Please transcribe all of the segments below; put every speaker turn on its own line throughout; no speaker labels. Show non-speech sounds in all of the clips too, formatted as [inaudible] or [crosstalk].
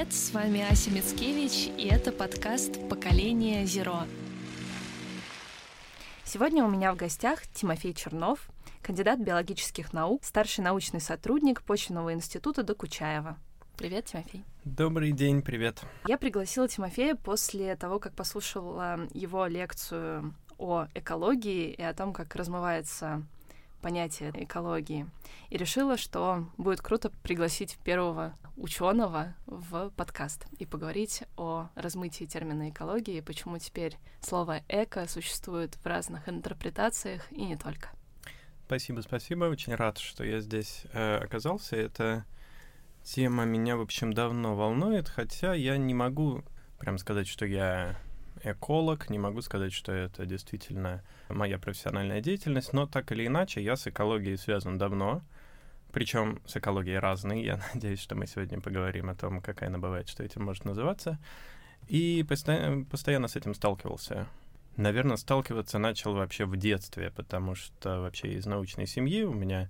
привет! С вами Ася Мицкевич, и это подкаст «Поколение Зеро». Сегодня у меня в гостях Тимофей Чернов, кандидат биологических наук, старший научный сотрудник почвенного института Докучаева. Привет, Тимофей.
Добрый день, привет.
Я пригласила Тимофея после того, как послушала его лекцию о экологии и о том, как размывается понятие экологии. И решила, что будет круто пригласить первого ученого в подкаст и поговорить о размытии термина экологии почему теперь слово эко существует в разных интерпретациях и не только.
Спасибо, спасибо. Очень рад, что я здесь э, оказался. Эта тема меня, в общем, давно волнует, хотя я не могу прям сказать, что я эколог, не могу сказать, что это действительно моя профессиональная деятельность, но так или иначе я с экологией связан давно, причем с экологией разной. Я [laughs] надеюсь, что мы сегодня поговорим о том, какая она бывает, что этим может называться. И постоянно, постоянно с этим сталкивался. Наверное, сталкиваться начал вообще в детстве, потому что вообще из научной семьи у меня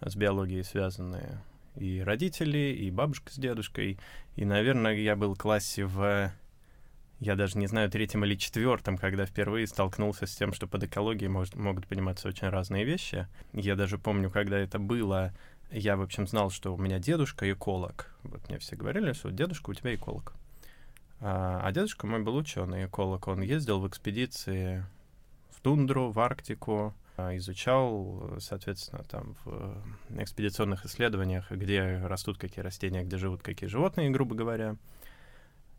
с биологией связаны и родители, и бабушка с дедушкой. И, наверное, я был в классе в я даже не знаю, третьем или четвертом, когда впервые столкнулся с тем, что под экологией может, могут пониматься очень разные вещи. Я даже помню, когда это было, я, в общем, знал, что у меня дедушка эколог. Вот мне все говорили, что дедушка у тебя эколог. А, а дедушка мой был ученый эколог. Он ездил в экспедиции в тундру, в Арктику, а, изучал, соответственно, там в экспедиционных исследованиях, где растут какие растения, где живут какие животные, грубо говоря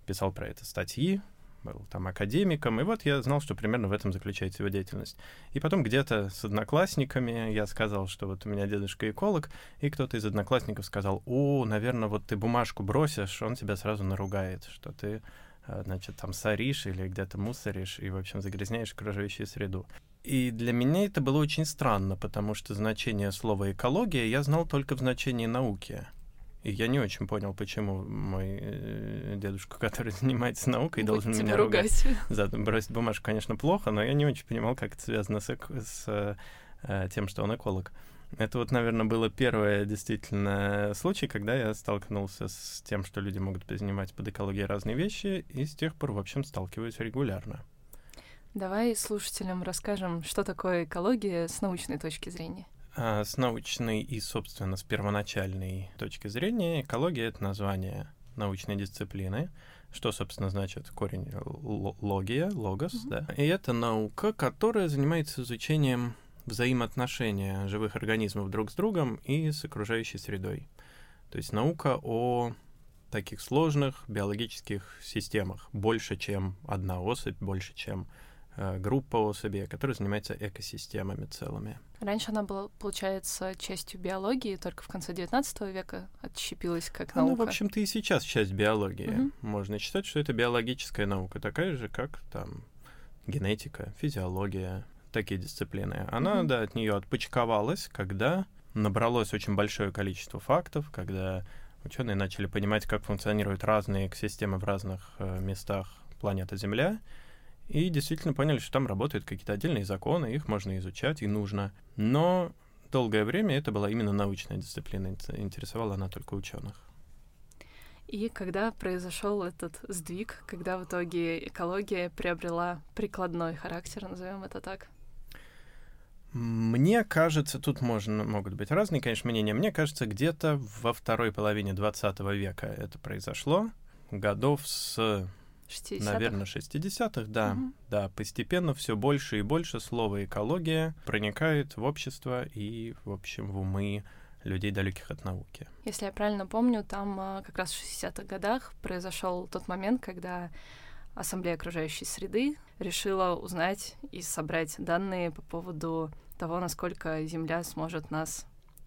писал про это статьи, был там академиком, и вот я знал, что примерно в этом заключается его деятельность. И потом где-то с одноклассниками я сказал, что вот у меня дедушка эколог, и кто-то из одноклассников сказал, о, наверное, вот ты бумажку бросишь, он тебя сразу наругает, что ты, э, значит, там соришь или где-то мусоришь, и, в общем, загрязняешь окружающую среду. И для меня это было очень странно, потому что значение слова «экология» я знал только в значении науки — и я не очень понял, почему мой э, дедушка, который [laughs] занимается наукой,
Будь
должен меня ругать. [laughs] За бросить бумажку, конечно, плохо, но я не очень понимал, как это связано с, с э, тем, что он эколог. Это вот, наверное, было первое действительно случай, когда я столкнулся с тем, что люди могут занимать под экологией разные вещи, и с тех пор, в общем, сталкиваюсь регулярно.
Давай слушателям расскажем, что такое экология с научной точки зрения.
А, с научной и, собственно, с первоначальной точки зрения экология — это название научной дисциплины, что, собственно, значит корень логия, логос, mm-hmm. да. И это наука, которая занимается изучением взаимоотношения живых организмов друг с другом и с окружающей средой. То есть наука о таких сложных биологических системах, больше, чем одна особь, больше, чем группа особей, которая занимается экосистемами целыми.
Раньше она была, получается, частью биологии, только в конце XIX века отщепилась как наука.
Ну, в общем-то, и сейчас часть биологии. Угу. Можно считать, что это биологическая наука, такая же, как там генетика, физиология, такие дисциплины. Она, угу. да, от нее отпочковалась, когда набралось очень большое количество фактов, когда ученые начали понимать, как функционируют разные экосистемы в разных э, местах планеты Земля, и действительно поняли, что там работают какие-то отдельные законы, их можно изучать и нужно. Но долгое время это была именно научная дисциплина, интересовала она только ученых.
И когда произошел этот сдвиг, когда в итоге экология приобрела прикладной характер, назовем это так?
Мне кажется, тут можно, могут быть разные, конечно, мнения. Мне кажется, где-то во второй половине 20 века это произошло, годов с
60-х?
Наверное, 60-х, да. Угу. Да, постепенно все больше и больше слово экология проникает в общество и, в общем, в умы людей, далеких от науки.
Если я правильно помню, там а, как раз в 60-х годах произошел тот момент, когда Ассамблея окружающей среды решила узнать и собрать данные по поводу того, насколько Земля сможет нас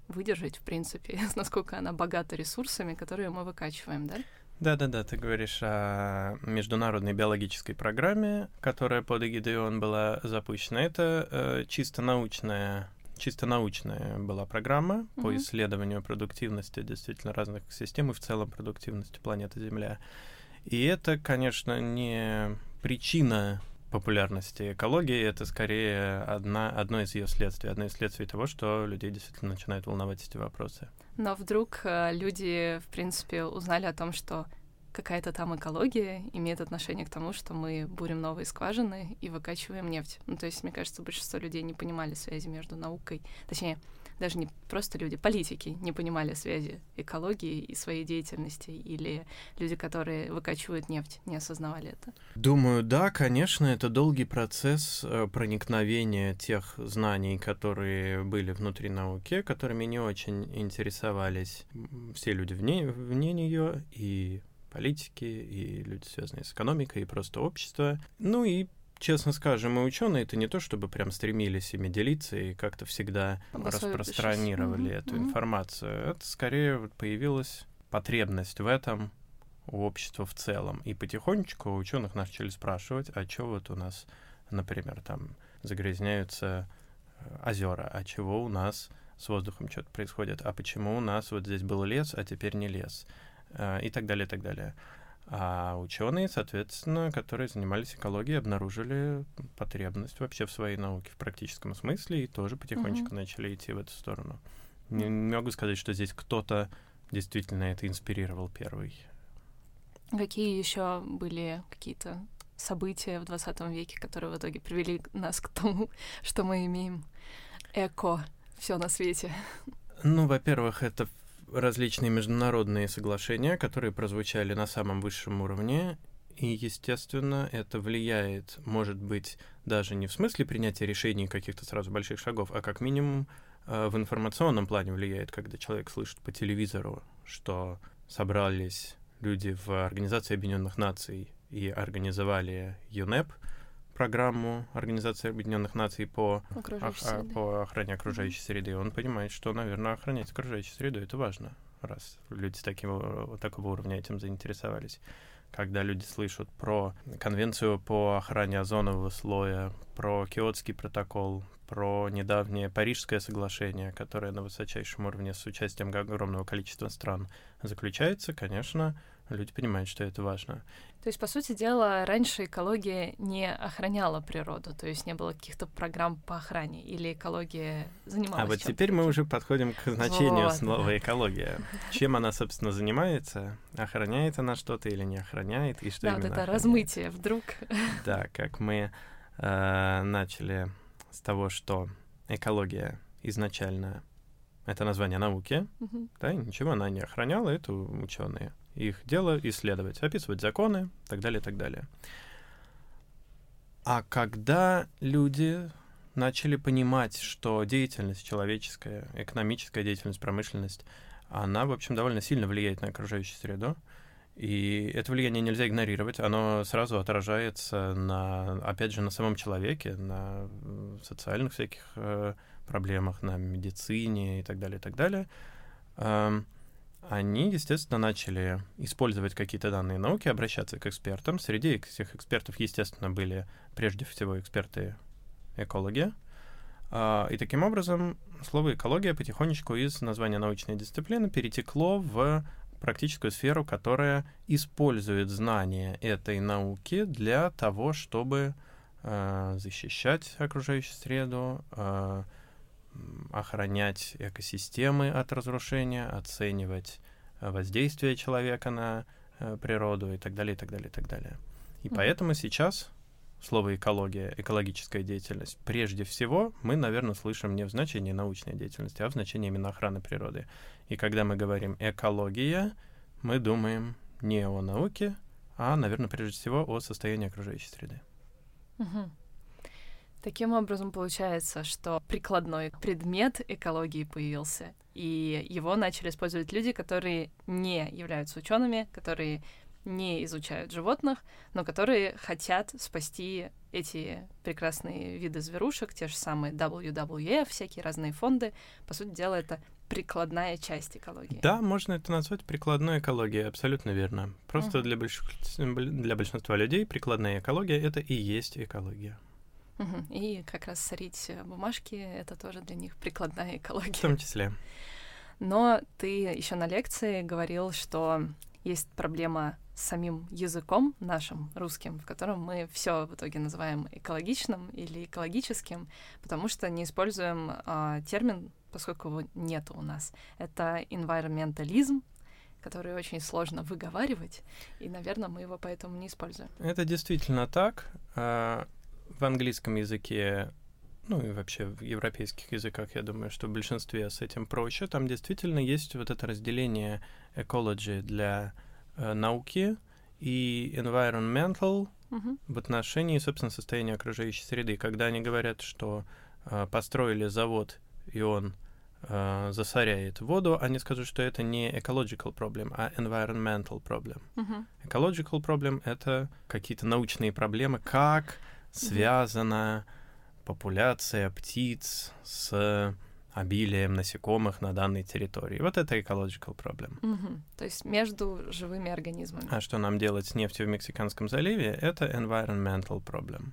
выдержать, в принципе, [laughs] насколько она богата ресурсами, которые мы выкачиваем, да?
Да-да-да, ты говоришь о международной биологической программе, которая под эгидой ООН была запущена. Это э, чисто научная чисто научная была программа mm-hmm. по исследованию продуктивности действительно разных систем и в целом продуктивности планеты Земля. И это, конечно, не причина популярности экологии, это скорее одна, одно из ее следствий, одно из следствий того, что людей действительно начинают волновать эти вопросы.
Но вдруг э, люди, в принципе, узнали о том, что какая-то там экология имеет отношение к тому, что мы бурим новые скважины и выкачиваем нефть. Ну, то есть, мне кажется, большинство людей не понимали связи между наукой, точнее, даже не просто люди, политики не понимали связи экологии и своей деятельности, или люди, которые выкачивают нефть, не осознавали это?
Думаю, да, конечно, это долгий процесс э, проникновения тех знаний, которые были внутри науки, которыми не очень интересовались все люди вне, вне нее, и политики, и люди, связанные с экономикой, и просто общество. Ну и честно скажем, мы ученые это не то, чтобы прям стремились ими делиться и как-то всегда распространировали эту mm-hmm. информацию. Это скорее появилась потребность в этом у общества в целом. И потихонечку у ученых начали спрашивать, а что вот у нас, например, там загрязняются э, озера, а чего у нас с воздухом что-то происходит, а почему у нас вот здесь был лес, а теперь не лес, э, и так далее, и так далее. А ученые, соответственно, которые занимались экологией, обнаружили потребность вообще в своей науке в практическом смысле и тоже потихонечку mm-hmm. начали идти в эту сторону. Не, не могу сказать, что здесь кто-то действительно это инспирировал первый.
Какие еще были какие-то события в 20 веке, которые в итоге привели нас к тому, [laughs] что мы имеем эко все на свете?
Ну, во-первых, это различные международные соглашения, которые прозвучали на самом высшем уровне, и, естественно, это влияет, может быть, даже не в смысле принятия решений каких-то сразу больших шагов, а как минимум э, в информационном плане влияет, когда человек слышит по телевизору, что собрались люди в Организации Объединенных Наций и организовали ЮНЕП, программу Организации Объединенных Наций по, ох, по охране окружающей mm-hmm. среды, он понимает, что, наверное, охранять окружающую среду это важно, раз люди с таким, такого уровня этим заинтересовались. Когда люди слышат про конвенцию по охране озонового слоя, про Киотский протокол, про недавнее Парижское соглашение, которое на высочайшем уровне с участием огромного количества стран заключается, конечно, люди понимают, что это важно.
То есть, по сути дела, раньше экология не охраняла природу, то есть не было каких-то программ по охране, или экология занималась
А вот теперь мы уже подходим к значению вот. слова экология. Чем она, собственно, занимается? Охраняет она что-то или не охраняет? И что
да, вот это
охраняет?
размытие вдруг. [laughs]
Да, как мы э, начали с того, что экология изначально это название науки, угу. да, ничего она не охраняла, это ученые. Их дело исследовать, описывать законы, так далее, так далее. А когда люди начали понимать, что деятельность человеческая, экономическая деятельность, промышленность, она, в общем, довольно сильно влияет на окружающую среду, и это влияние нельзя игнорировать, оно сразу отражается на, опять же, на самом человеке, на социальных всяких э, проблемах, на медицине и так далее, и так далее. Они, естественно, начали использовать какие-то данные науки, обращаться к экспертам. Среди этих экспертов, естественно, были прежде всего эксперты экологи. А, и таким образом слово экология потихонечку из названия научной дисциплины перетекло в практическую сферу, которая использует знания этой науки для того, чтобы э, защищать окружающую среду, э, охранять экосистемы от разрушения, оценивать э, воздействие человека на э, природу и так далее, и так далее, и так далее. И mm-hmm. поэтому сейчас слово экология, экологическая деятельность, прежде всего мы, наверное, слышим не в значении научной деятельности, а в значении именно охраны природы. И когда мы говорим экология, мы думаем не о науке, а, наверное, прежде всего о состоянии окружающей среды.
Угу. Таким образом, получается, что прикладной предмет экологии появился, и его начали использовать люди, которые не являются учеными, которые не изучают животных, но которые хотят спасти эти прекрасные виды зверушек, те же самые WWF, всякие разные фонды. По сути дела, это прикладная часть экологии.
Да, можно это назвать прикладной экологией, абсолютно верно. Просто uh-huh. для, больш... для большинства людей прикладная экология — это и есть экология.
Угу. И как раз сорить бумажки — это тоже для них прикладная экология. В
том числе.
Но ты еще на лекции говорил, что есть проблема с самим языком нашим, русским, в котором мы все в итоге называем экологичным или экологическим, потому что не используем а, термин, поскольку его нет у нас. Это environmentalism, который очень сложно выговаривать, и, наверное, мы его поэтому не используем.
Это действительно так. В английском языке ну и вообще в европейских языках, я думаю, что в большинстве с этим проще. Там действительно есть вот это разделение ecology для э, науки и environmental
Мгм.
в отношении, собственно, состояния окружающей среды. Когда они говорят, что э, построили завод, и он э, засоряет воду, они скажут, что это не ecological problem, а environmental problem.
Мгм.
Ecological problem — это какие-то научные проблемы, как связана популяция птиц с обилием насекомых на данной территории. Вот это ecological problem.
Мгм. То есть между живыми организмами.
А что нам делать с нефтью в Мексиканском заливе, это environmental problem.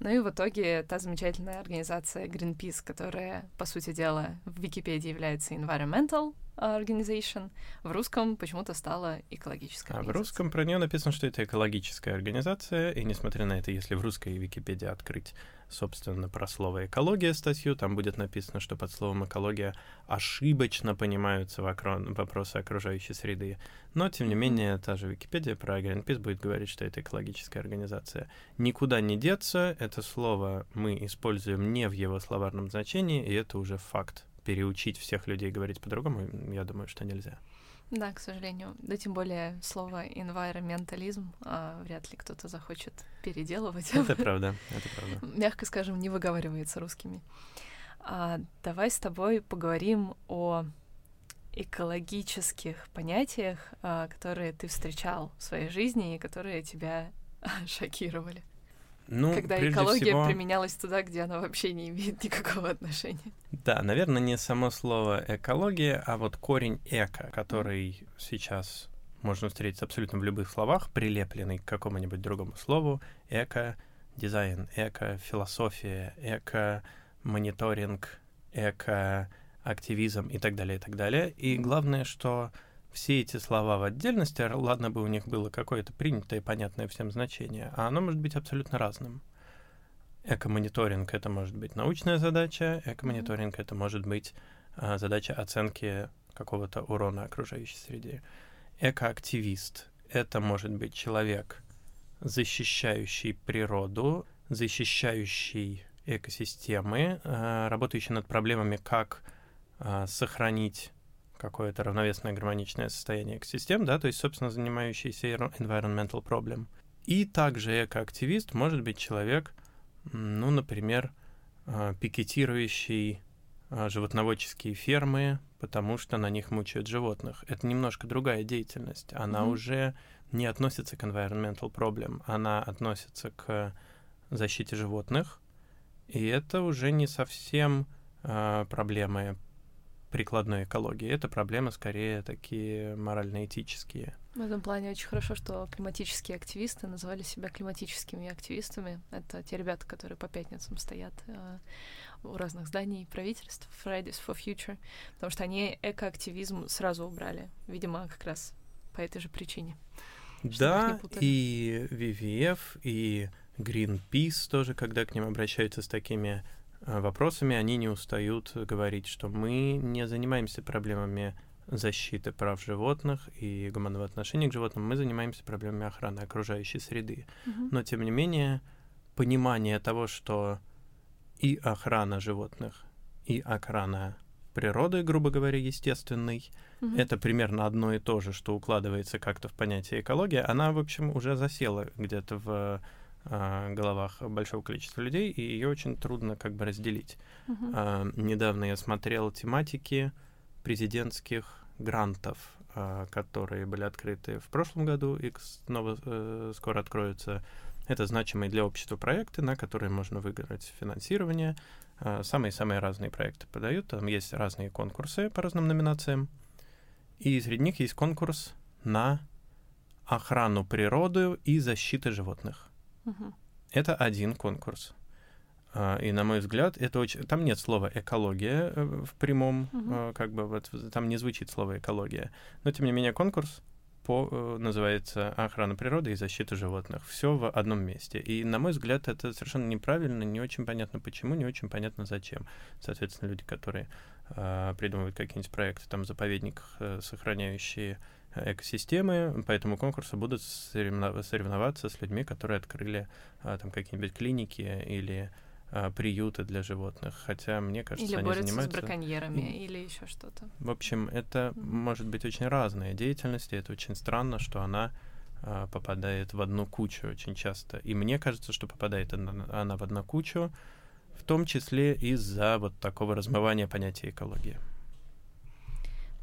Ну и в итоге та замечательная организация Greenpeace, которая, по сути дела, в Википедии является environmental organization, в русском почему-то стала экологическая
А в русском про нее написано, что это экологическая организация, и несмотря на это, если в русской Википедии открыть, собственно, про слово экология статью, там будет написано, что под словом экология ошибочно понимаются вопросы окружающей среды. Но, тем не менее, та же Википедия про Greenpeace будет говорить, что это экологическая организация. Никуда не деться, это слово мы используем не в его словарном значении, и это уже факт. Переучить всех людей говорить по-другому, я думаю, что нельзя.
Да, к сожалению. Да тем более слово environmentalism а, вряд ли кто-то захочет переделывать.
Это правда, это правда.
Мягко скажем, не выговаривается русскими. А, давай с тобой поговорим о экологических понятиях, а, которые ты встречал в своей жизни и которые тебя [laughs] шокировали.
Ну,
когда экология
всего,
применялась туда, где она вообще не имеет [laughs] никакого отношения.
Да, наверное, не само слово экология, а вот корень эко, который сейчас можно встретить абсолютно в любых словах, прилепленный к какому-нибудь другому слову. Эко, дизайн, эко, философия, эко, мониторинг, эко, активизм и так далее, и так далее. И главное, что все эти слова в отдельности, ладно бы у них было какое-то принятое и понятное всем значение, а оно может быть абсолютно разным. Эко-мониторинг — это может быть научная задача, эко-мониторинг — это может быть а, задача оценки какого-то урона окружающей среде. Экоактивист — это может быть человек, защищающий природу, защищающий экосистемы, а, работающий над проблемами, как а, сохранить какое-то равновесное гармоничное состояние экосистем, да, то есть, собственно, занимающийся environmental problem. И также экоактивист может быть человек, ну, например, а, пикетирующий а, животноводческие фермы, потому что на них мучают животных. Это немножко другая деятельность. Она
Мгм.
уже не относится к environmental problem, она относится к защите животных, и это уже не совсем а, проблемы прикладной экологии. Это проблемы скорее такие морально-этические.
В этом плане очень хорошо, что климатические активисты называли себя климатическими активистами. Это те ребята, которые по пятницам стоят э, у разных зданий правительств, Fridays for Future, потому что они экоактивизм сразу убрали. Видимо, как раз по этой же причине.
Да, и WWF, и Greenpeace тоже, когда к ним обращаются с такими вопросами, они не устают говорить, что мы не занимаемся проблемами защиты прав животных и гуманного отношения к животным, мы занимаемся проблемами охраны окружающей среды.
Мгм.
Но, тем не менее, понимание того, что и охрана животных, и охрана природы, грубо говоря, естественной,
Мгм.
это примерно одно и то же, что укладывается как-то в понятие экология, она, в общем, уже засела где-то в а, головах большого количества людей, и ее очень трудно как бы разделить.
Мгм.
А, недавно я смотрел тематики президентских грантов, а, которые были открыты в прошлом году и снова э, скоро откроются. Это значимые для общества проекты, на которые можно выиграть финансирование. А, Самые-самые разные проекты подают. Там есть разные конкурсы по разным номинациям. И среди них есть конкурс на охрану природы и защиты животных.
Мгм.
Это один конкурс. А, И, на мой взгляд, это очень... Там нет слова экология э, в прямом, э, как бы вот там не звучит слово экология. Но, тем не менее, конкурс по, э, называется охрана природы и защита животных. Все в одном месте. И, на мой взгляд, это совершенно неправильно, не очень понятно почему, не очень понятно зачем. Соответственно, люди, которые а, придумывают какие-нибудь проекты там в заповедниках, э, сохраняющие экосистемы, по этому конкурсу будут соревноваться с людьми, которые открыли а, там какие-нибудь клиники или а, приюты для животных. Хотя, мне кажется,
или
они занимаются...
с браконьерами, и... или еще что-то.
В общем, это mm-hmm. может быть очень разная деятельность, и это очень странно, что она а, попадает в одну кучу очень часто. И мне кажется, что попадает она, она в одну кучу, в том числе из-за вот такого размывания понятия экологии.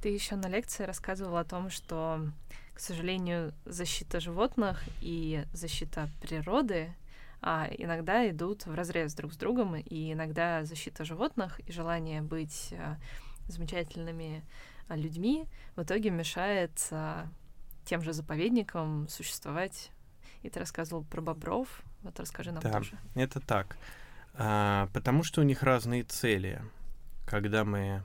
Ты еще на лекции рассказывал о том, что, к сожалению, защита животных и защита природы а, иногда идут в разрез друг с другом, и иногда защита животных и желание быть а, замечательными а, людьми в итоге мешает а, тем же заповедникам существовать. И ты рассказывал про бобров. Вот расскажи нам
да,
тоже.
Это так. А, потому что у них разные цели. Когда мы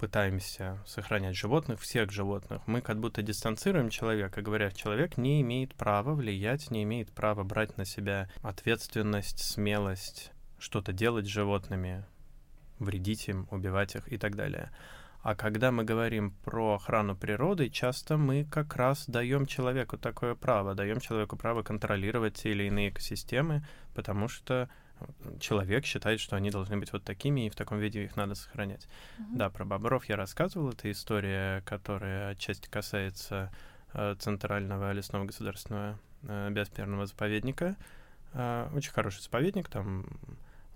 пытаемся сохранять животных, всех животных, мы как будто дистанцируем человека, говоря, человек не имеет права влиять, не имеет права брать на себя ответственность, смелость, что-то делать с животными, вредить им, убивать их и так далее. А когда мы говорим про охрану природы, часто мы как раз даем человеку такое право, даем человеку право контролировать те или иные экосистемы, потому что человек считает, что они должны быть вот такими, и в таком виде их надо сохранять. Mm-hmm. Да, про бобров я рассказывал. Это история, которая отчасти касается э, Центрального лесного государственного э, биосферного заповедника. Э, очень хороший заповедник, там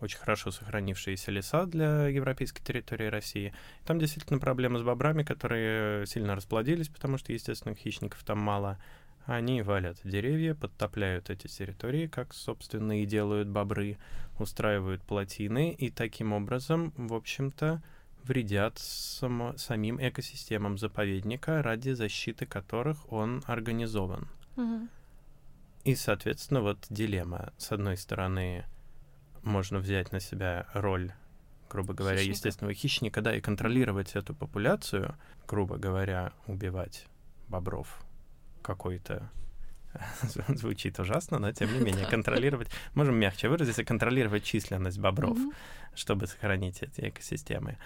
очень хорошо сохранившиеся леса для европейской территории России. Там действительно проблема с бобрами, которые сильно расплодились, потому что естественных хищников там мало. Они валят деревья, подтопляют эти территории, как, собственно, и делают бобры, устраивают плотины и таким образом, в общем-то, вредят само, самим экосистемам заповедника, ради защиты которых он организован.
Угу.
И, соответственно, вот дилемма. С одной стороны, можно взять на себя роль, грубо говоря, хищника. естественного хищника, да, и контролировать эту популяцию, грубо говоря, убивать бобров какой-то [laughs] звучит ужасно, но тем не [laughs] менее контролировать, можем мягче выразиться, контролировать численность бобров, mm-hmm. чтобы сохранить эти экосистемы.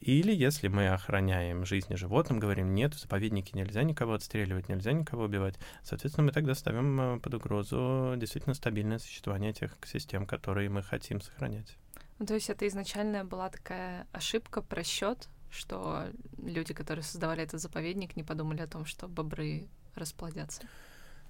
Или если мы охраняем жизни животным, говорим, нет, в заповеднике нельзя никого отстреливать, нельзя никого убивать, соответственно, мы тогда ставим э, под угрозу действительно стабильное существование тех экосистем, которые мы хотим сохранять.
Ну, то есть это изначально была такая ошибка, просчет, что люди, которые создавали этот заповедник, не подумали о том, что бобры расплодятся?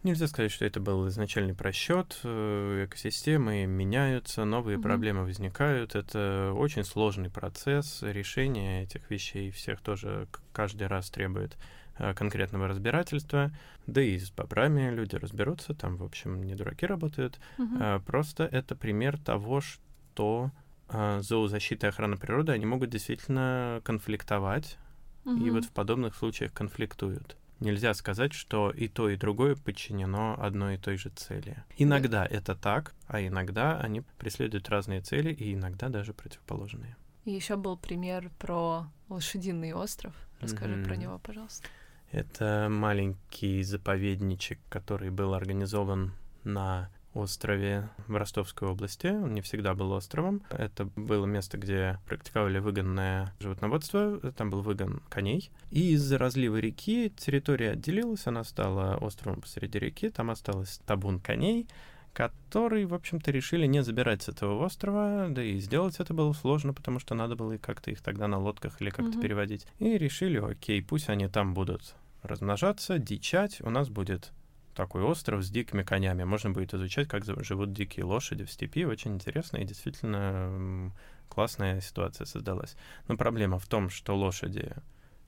Нельзя сказать, что это был изначальный просчет. Э, экосистемы меняются, новые mm-hmm. проблемы возникают. Это очень сложный процесс. Решения этих вещей всех тоже каждый раз требует э, конкретного разбирательства. Да и с бобрами люди разберутся. Там, в общем, не дураки работают.
Mm-hmm.
Просто это пример того, что зоозащита и охрана природы, они могут действительно конфликтовать.
Mm-hmm.
И вот в подобных случаях конфликтуют нельзя сказать, что и то, и другое подчинено одной и той же цели. Иногда да. это так, а иногда они преследуют разные цели, и иногда даже противоположные.
И еще был пример про лошадиный остров. Расскажи mm-hmm. про него, пожалуйста.
Это маленький заповедничек, который был организован на острове в Ростовской области. Он не всегда был островом. Это было место, где практиковали выгонное животноводство. Там был выгон коней. И из-за разлива реки территория отделилась, она стала островом посреди реки. Там осталось табун коней, которые, в общем-то, решили не забирать с этого острова, да и сделать это было сложно, потому что надо было как-то их тогда на лодках или как-то mm-hmm. переводить. И решили, окей, пусть они там будут размножаться, дичать, у нас будет такой остров с дикими конями. Можно будет изучать, как живут дикие лошади в степи. Очень интересно и действительно классная ситуация создалась. Но проблема в том, что лошади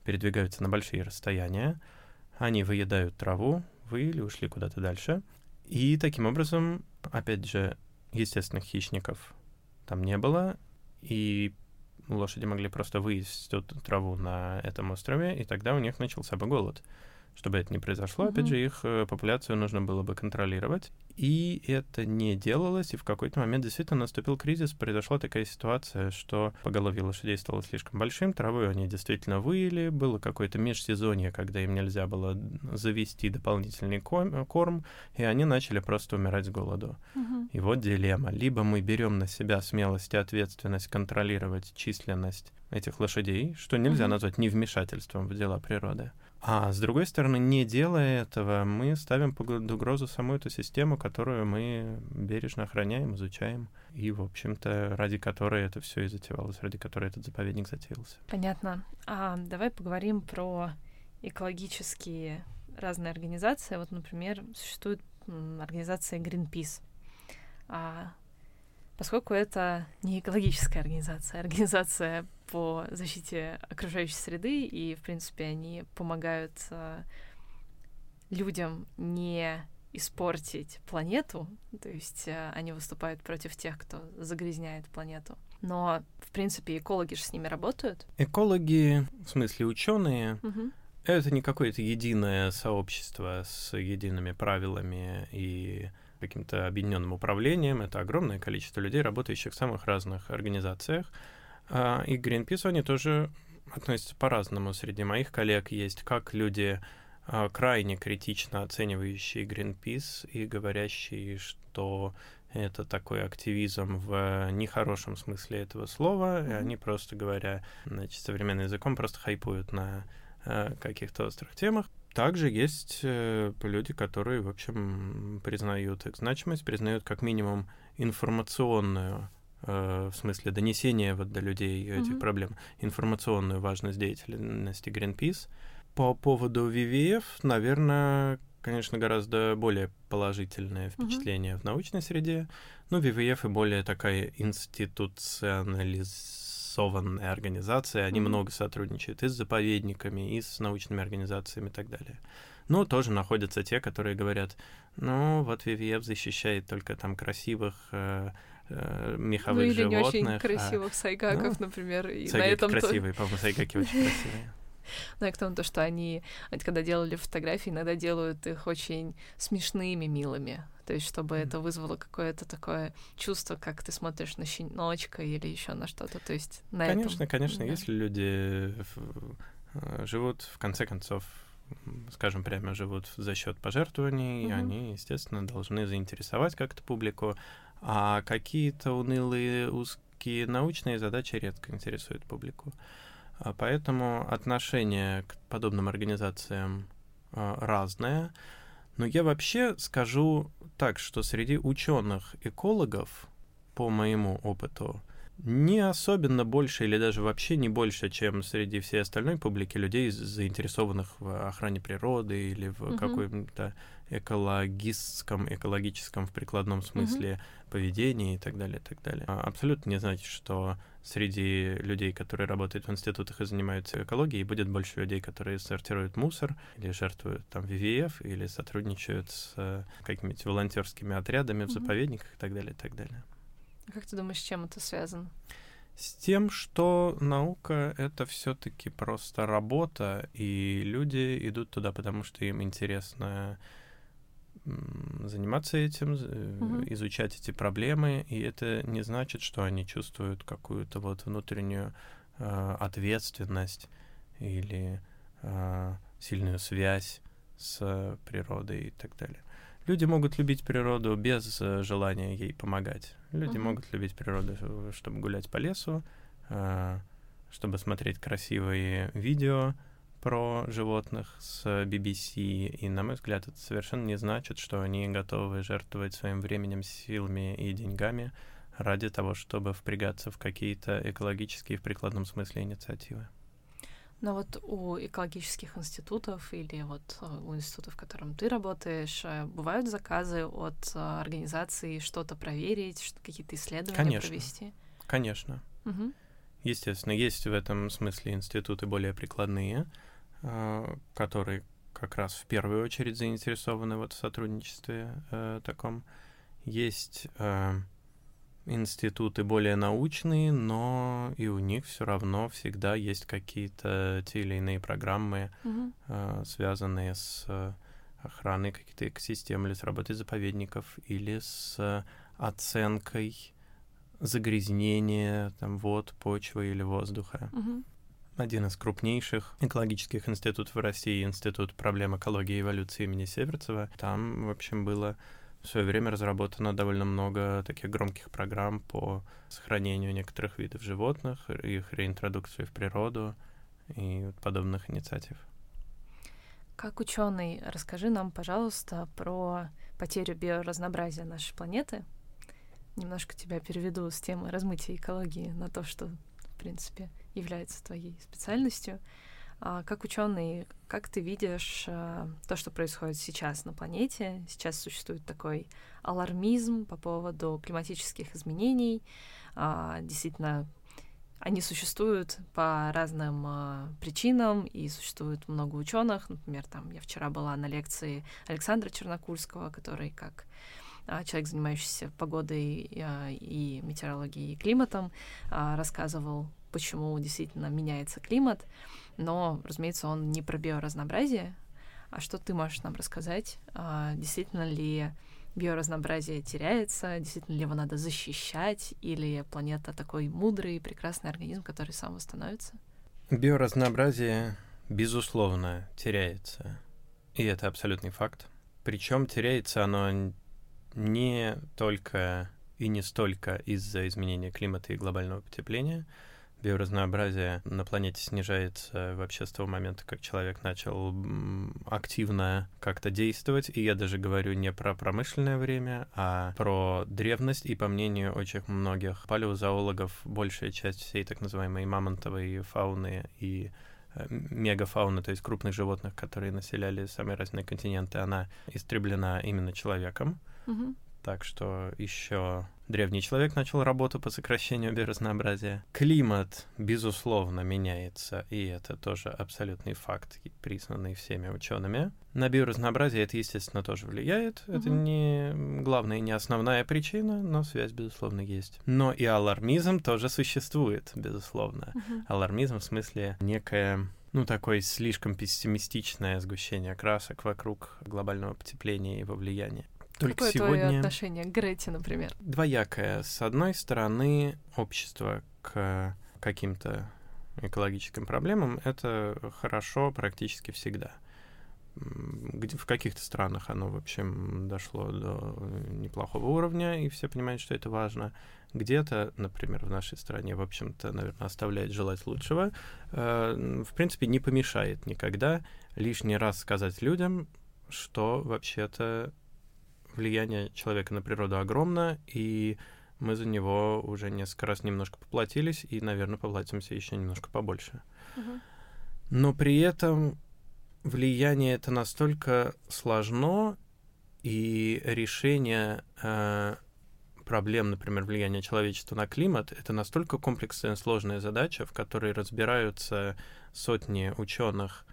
передвигаются на большие расстояния, они выедают траву, вы или ушли куда-то дальше. И таким образом, опять же, естественных хищников там не было, и лошади могли просто выесть эту траву на этом острове, и тогда у них начался бы голод чтобы это не произошло. Mm-hmm. Опять же, их э, популяцию нужно было бы контролировать. И это не делалось, и в какой-то момент действительно наступил кризис, произошла такая ситуация, что поголовье лошадей стало слишком большим, травой они действительно выели, было какое-то межсезонье, когда им нельзя было завести дополнительный корм, и они начали просто умирать с голоду.
Uh-huh.
И вот дилемма. Либо мы берем на себя смелость и ответственность контролировать численность этих лошадей, что нельзя mm-hmm. назвать невмешательством в дела природы. А с другой стороны, не делая этого, мы ставим под угрозу саму эту систему, которую мы бережно охраняем, изучаем, и, в общем-то, ради которой это все и затевалось, ради которой этот заповедник затеялся.
Понятно. А давай поговорим про экологические разные организации. Вот, например, существует организация Greenpeace. А поскольку это не экологическая организация, а организация по защите окружающей среды, и, в принципе, они помогают э, людям не испортить планету, то есть э, они выступают против тех, кто загрязняет планету. Но, в принципе, экологи же с ними работают.
Экологи, в смысле ученые, угу. это не какое-то единое сообщество с едиными правилами и каким-то объединенным управлением. Это огромное количество людей, работающих в самых разных организациях. А, и к Greenpeace они тоже относятся по-разному. Среди моих коллег есть как люди, а, крайне критично оценивающие Greenpeace и говорящие, что это такой активизм в нехорошем смысле этого слова, mm-hmm. и они просто говоря, значит, современным языком просто хайпуют на э, каких-то острых темах. Также есть э, люди, которые, в общем, признают их значимость, признают как минимум информационную Э, в смысле донесения вот до людей этих mm-hmm. проблем, информационную важность деятельности Greenpeace. По поводу WWF, наверное, конечно, гораздо более положительное впечатление mm-hmm. в научной среде. Ну, WWF и более такая институционализованная организация. Они mm-hmm. много сотрудничают и с заповедниками, и с научными организациями и так далее. Но тоже находятся те, которые говорят, ну, вот WWF защищает только там красивых э, э, меховых ну, или животных.
не очень а красивых а, сайгаков, ну, например.
И сайгаки на этом красивые, по-моему, сайгаки очень красивые.
Ну, и к тому, то, что они, когда делали фотографии, иногда делают их очень смешными, милыми. То есть, чтобы mm. это вызвало какое-то такое чувство, как ты смотришь на щеночка или еще на что-то. То есть, на
Конечно,
этом,
конечно, да. если люди э, живут, в конце концов, скажем прямо, живут за счет пожертвований, mm-hmm. они, естественно, должны заинтересовать как-то публику, а какие-то унылые узкие научные задачи редко интересуют публику. А поэтому отношение к подобным организациям а, разное. Но я вообще скажу так, что среди ученых-экологов, по моему опыту, не особенно больше или даже вообще не больше, чем среди всей остальной публики людей, заинтересованных в охране природы или в mm-hmm. каком-то экологистском, экологическом в прикладном смысле mm-hmm. поведении и так далее, и так далее. А, абсолютно не значит, что среди людей, которые работают в институтах и занимаются экологией, будет больше людей, которые сортируют мусор или жертвуют там ВВФ или сотрудничают с э, какими-то волонтерскими отрядами mm-hmm. в заповедниках и так далее, и так далее.
Как ты думаешь, с чем это связано?
С тем, что наука — это все таки просто работа, и люди идут туда, потому что им интересно заниматься этим, угу. изучать эти проблемы, и это не значит, что они чувствуют какую-то вот внутреннюю э, ответственность или э, сильную связь с природой и так далее. Люди могут любить природу без э, желания ей помогать. Люди uh-huh. могут любить природу, чтобы гулять по лесу, э, чтобы смотреть красивые видео про животных с BBC. И, на мой взгляд, это совершенно не значит, что они готовы жертвовать своим временем, силами и деньгами ради того, чтобы впрягаться в какие-то экологические в прикладном смысле инициативы.
Но вот у экологических институтов или вот э, у института, в котором ты работаешь, э, бывают заказы от э, организации что-то проверить, какие-то исследования
Конечно.
провести?
Конечно.
Угу.
Естественно, есть в этом смысле институты более прикладные, которые как раз в первую очередь заинтересованы вот в сотрудничестве э, таком. Есть э, институты более научные, но и у них все равно всегда есть какие-то те или иные программы,
mm-hmm.
э, связанные с охраной каких-то экосистем или с работой заповедников или с оценкой загрязнения там вод, почвы или воздуха.
Mm-hmm.
Один из крупнейших экологических институтов в России, Институт проблем экологии и эволюции имени Северцева. Там, в общем, было в свое время разработано довольно много таких громких программ по сохранению некоторых видов животных, их реинтродукции в природу и подобных инициатив.
Как ученый, расскажи нам, пожалуйста, про потерю биоразнообразия нашей планеты. Немножко тебя переведу с темы размытия экологии на то, что, в принципе, является твоей специальностью. А как ученый, как ты видишь а, то, что происходит сейчас на планете? Сейчас существует такой алармизм по поводу климатических изменений. А, действительно, они существуют по разным а, причинам, и существует много ученых. Например, там я вчера была на лекции Александра Чернокульского, который как а, человек, занимающийся погодой и метеорологией и климатом, рассказывал, почему действительно меняется климат но, разумеется, он не про биоразнообразие. А что ты можешь нам рассказать? А, действительно ли биоразнообразие теряется, действительно ли его надо защищать, или планета такой мудрый, прекрасный организм, который сам восстановится?
Биоразнообразие, безусловно, теряется. И это абсолютный факт. Причем теряется оно не только и не столько из-за изменения климата и глобального потепления, биоразнообразие на планете снижается вообще с того момента, как человек начал активно как-то действовать. И я даже говорю не про промышленное время, а про древность. И по мнению очень многих палеозоологов, большая часть всей так называемой мамонтовой фауны и э, мегафауны, то есть крупных животных, которые населяли самые разные континенты, она истреблена именно человеком. Mm-hmm. Так что еще древний человек начал работу по сокращению биоразнообразия. Климат, безусловно, меняется, и это тоже абсолютный факт, признанный всеми учеными. На биоразнообразие это, естественно, тоже влияет. Угу. Это не главная и не основная причина, но связь, безусловно, есть. Но и алармизм тоже существует, безусловно. Угу. Алармизм в смысле некое ну, такое слишком пессимистичное сгущение красок вокруг глобального потепления и его влияния.
Только Какое сегодня... твое отношение к Грете, например?
Двоякое. С одной стороны, общество к каким-то экологическим проблемам — это хорошо практически всегда. Где, в каких-то странах оно, в общем, дошло до неплохого уровня, и все понимают, что это важно. Где-то, например, в нашей стране, в общем-то, наверное, оставляет желать лучшего. Э, в принципе, не помешает никогда лишний раз сказать людям, что вообще-то влияние человека на природу огромно, и мы за него уже несколько раз немножко поплатились, и, наверное, поплатимся еще немножко побольше. Но при этом влияние это настолько сложно, и решение э, проблем, например, влияния человечества на климат, это настолько комплексная сложная задача, в которой разбираются сотни ученых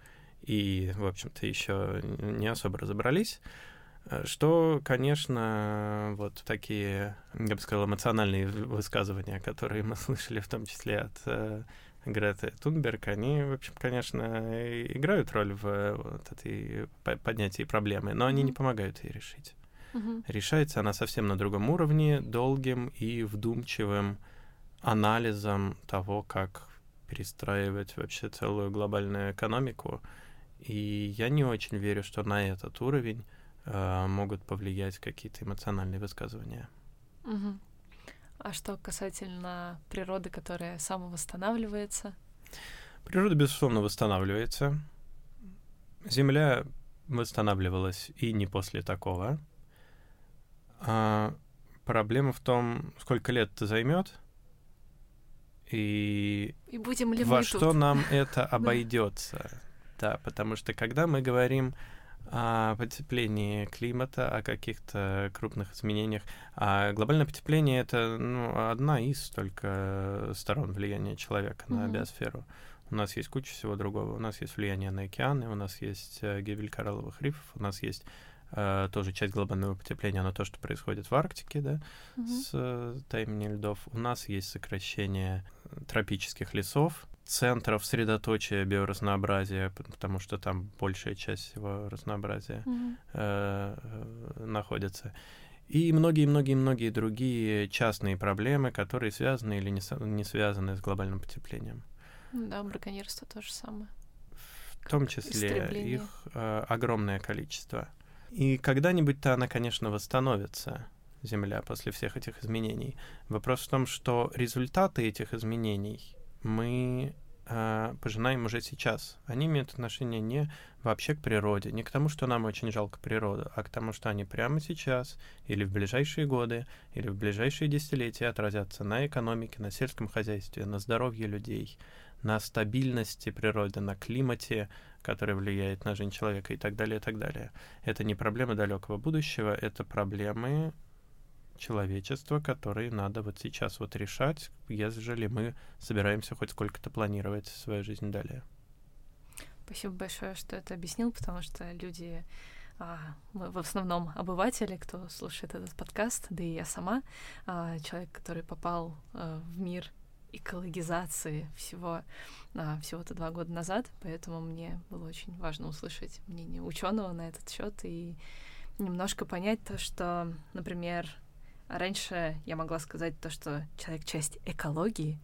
и, в общем-то, еще не особо разобрались, что, конечно, вот такие, я бы сказал, эмоциональные высказывания, которые мы [laughs] слышали, в том числе от э, Греты Тунберг, они, в общем, конечно, играют роль в вот этой поднятии проблемы, но они не помогают ей решить. Mm-hmm. Решается она совсем на другом уровне, долгим и вдумчивым анализом того, как перестраивать вообще целую глобальную экономику. И я не очень верю, что на этот уровень э, могут повлиять какие-то эмоциональные высказывания.
Угу. А что касательно природы, которая самовосстанавливается?
Природа, безусловно, восстанавливается. Земля восстанавливалась и не после такого. А проблема в том, сколько лет это займет и,
и будем ли
во что тут? нам это [laughs] обойдется. Да, потому что когда мы говорим о потеплении климата, о каких-то крупных изменениях. А глобальное потепление — это ну, одна из только сторон влияния человека mm-hmm. на биосферу. У нас есть куча всего другого. У нас есть влияние на океаны, у нас есть э, гибель коралловых рифов, у нас есть э, тоже часть глобального потепления на то, что происходит в Арктике, да, mm-hmm. с э, таянием льдов. У нас есть сокращение тропических лесов, центров средоточия биоразнообразия, потому что там большая часть всего разнообразия mm-hmm. э, находится. И многие-многие-многие другие частные проблемы, которые связаны или не, не связаны с глобальным потеплением.
Да, браконьерство то же самое.
В том числе их э, огромное количество. И когда-нибудь-то она, конечно, восстановится, Земля, после всех этих изменений. Вопрос в том, что результаты этих изменений мы э, пожинаем уже сейчас. Они имеют отношение не вообще к природе, не к тому, что нам очень жалко природу, а к тому, что они прямо сейчас или в ближайшие годы, или в ближайшие десятилетия отразятся на экономике, на сельском хозяйстве, на здоровье людей, на стабильности природы, на климате, который влияет на жизнь человека и так далее, и так далее. Это не проблемы далекого будущего, это проблемы человечества, которые надо вот сейчас вот решать, ежели мы собираемся хоть сколько-то планировать свою жизнь далее.
Спасибо большое, что это объяснил, потому что люди, а, мы в основном обыватели, кто слушает этот подкаст, да и я сама, а, человек, который попал а, в мир экологизации всего а, всего-то два года назад, поэтому мне было очень важно услышать мнение ученого на этот счет и немножко понять то, что, например, Раньше я могла сказать то, что человек — часть экологии,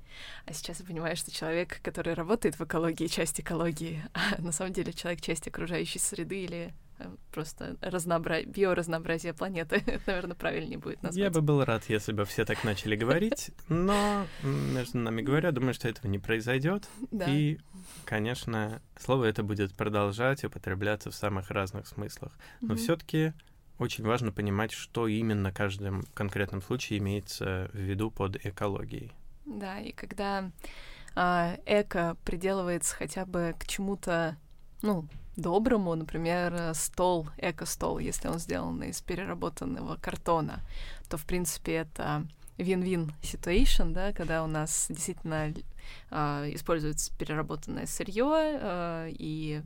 а сейчас я понимаю, что человек, который работает в экологии, — часть экологии, [laughs] а на самом деле человек — часть окружающей среды или э, просто разнообра... биоразнообразие планеты. [laughs] Это, наверное, правильнее будет назвать.
Я бы был рад, если бы все так начали говорить, но, между нами говоря, думаю, что этого не произойдет.
Да.
И, конечно, слово это будет продолжать употребляться в самых разных смыслах. Но mm-hmm. все-таки очень важно понимать, что именно в каждом конкретном случае имеется в виду под экологией.
Да, и когда э, эко приделывается хотя бы к чему-то, ну, доброму, например, стол, эко-стол, если он сделан из переработанного картона, то, в принципе, это win-win situation, да, когда у нас действительно э, используется переработанное сырье э, и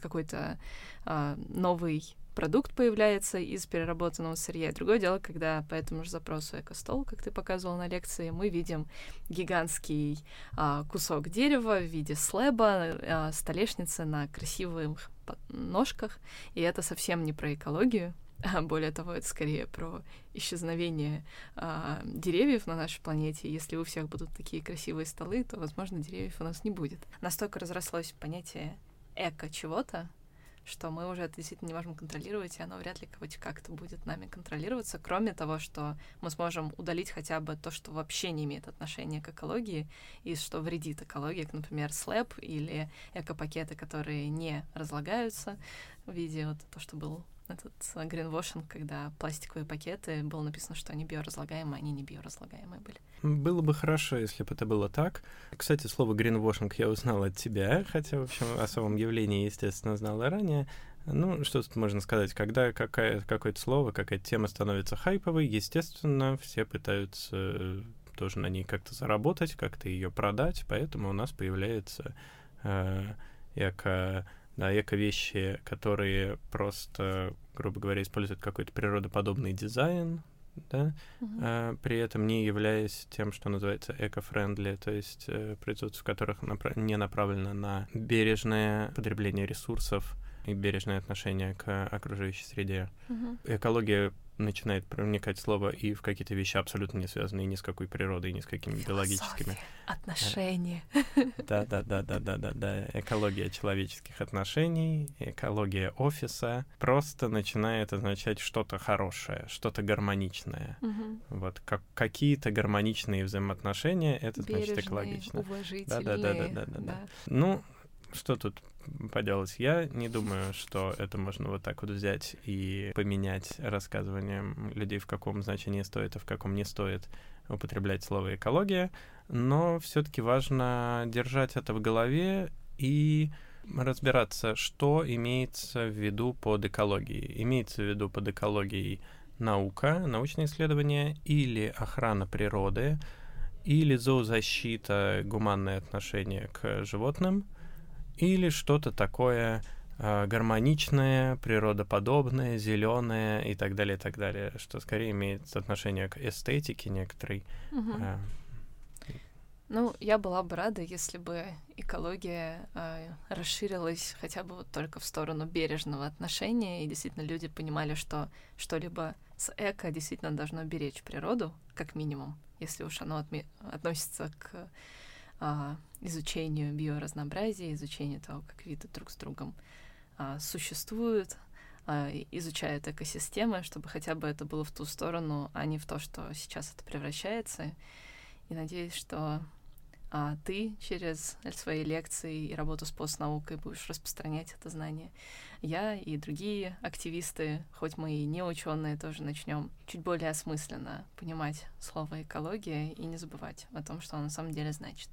какой-то э, новый продукт появляется из переработанного сырья. Другое дело, когда по этому же запросу экостол, как ты показывал на лекции, мы видим гигантский а, кусок дерева в виде слэба, а, столешницы на красивых ножках, и это совсем не про экологию, а более того, это скорее про исчезновение а, деревьев на нашей планете. Если у всех будут такие красивые столы, то, возможно, деревьев у нас не будет. Настолько разрослось понятие эко чего-то, что мы уже это действительно не можем контролировать, и оно вряд ли хоть как-то будет нами контролироваться, кроме того, что мы сможем удалить хотя бы то, что вообще не имеет отношения к экологии, и что вредит экологии, как, например, слэп или экопакеты, которые не разлагаются в виде вот то, что был этот гринвошинг, когда пластиковые пакеты, было написано, что они биоразлагаемые, а они не биоразлагаемые были.
Было бы хорошо, если бы это было так. Кстати, слово гринвошинг я узнал от тебя, хотя, в общем, о самом явлении, естественно, знал и ранее. Ну, что тут можно сказать? Когда какая, какое-то слово, какая-то тема становится хайповой, естественно, все пытаются тоже на ней как-то заработать, как-то ее продать, поэтому у нас появляется э, эко да, эко-вещи, которые просто, грубо говоря, используют какой-то природоподобный дизайн, да, uh-huh. а, при этом не являясь тем, что называется эко-френдли, то есть э, производство которых напра- не направлено на бережное потребление ресурсов и бережное отношение к окружающей среде. Uh-huh. Экология начинает проникать слово и в какие-то вещи абсолютно не связанные ни с какой природой, ни с какими Философия, биологическими.
Отношения.
Да, да, да, да, да, да, да. Экология человеческих отношений, экология офиса просто начинает означать что-то хорошее, что-то гармоничное.
Угу.
Вот как какие-то гармоничные взаимоотношения, это
Бережные,
значит экологично.
Уважительные,
да, да, да, да, да, да, да. Ну, что тут поделать? Я не думаю, что это можно вот так вот взять и поменять рассказыванием людей, в каком значении стоит, а в каком не стоит употреблять слово экология, но все-таки важно держать это в голове и разбираться, что имеется в виду под экологией. Имеется в виду под экологией наука, научные исследования или охрана природы, или зоозащита, гуманное отношение к животным — или что-то такое э, гармоничное, природоподобное, зеленое и так далее, и так далее, что скорее имеет отношение к эстетике некоторой.
Угу. Э, ну, я была бы рада, если бы экология э, расширилась хотя бы вот только в сторону бережного отношения, и действительно люди понимали, что что-либо с эко действительно должно беречь природу, как минимум, если уж оно отме- относится к изучению биоразнообразия, изучению того, как виды друг с другом а, существуют, э, изучают экосистемы, чтобы хотя бы это было в ту сторону, а не в то, что сейчас это превращается. И надеюсь, что а ты через свои лекции и работу с постнаукой будешь распространять это знание. Я и другие активисты, хоть мы и не ученые, тоже начнем чуть более осмысленно понимать слово экология и не забывать о том, что оно на самом деле значит.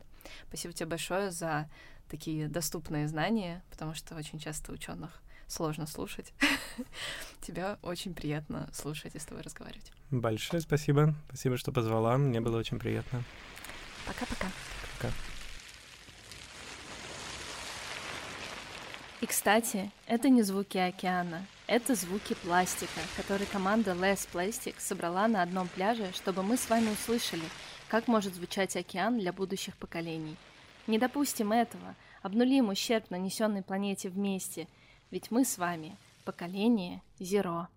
Спасибо тебе большое за такие доступные знания, потому что очень часто ученых сложно слушать. [laughs] Тебя очень приятно слушать и с тобой разговаривать.
Большое спасибо. Спасибо, что позвала. Мне было очень приятно.
Пока-пока.
Пока.
И, кстати, это не звуки океана, это звуки пластика, который команда Less Plastic собрала на одном пляже, чтобы мы с вами услышали, как может звучать океан для будущих поколений. Не допустим этого, обнулим ущерб, нанесенный планете вместе, ведь мы с вами поколение Зеро.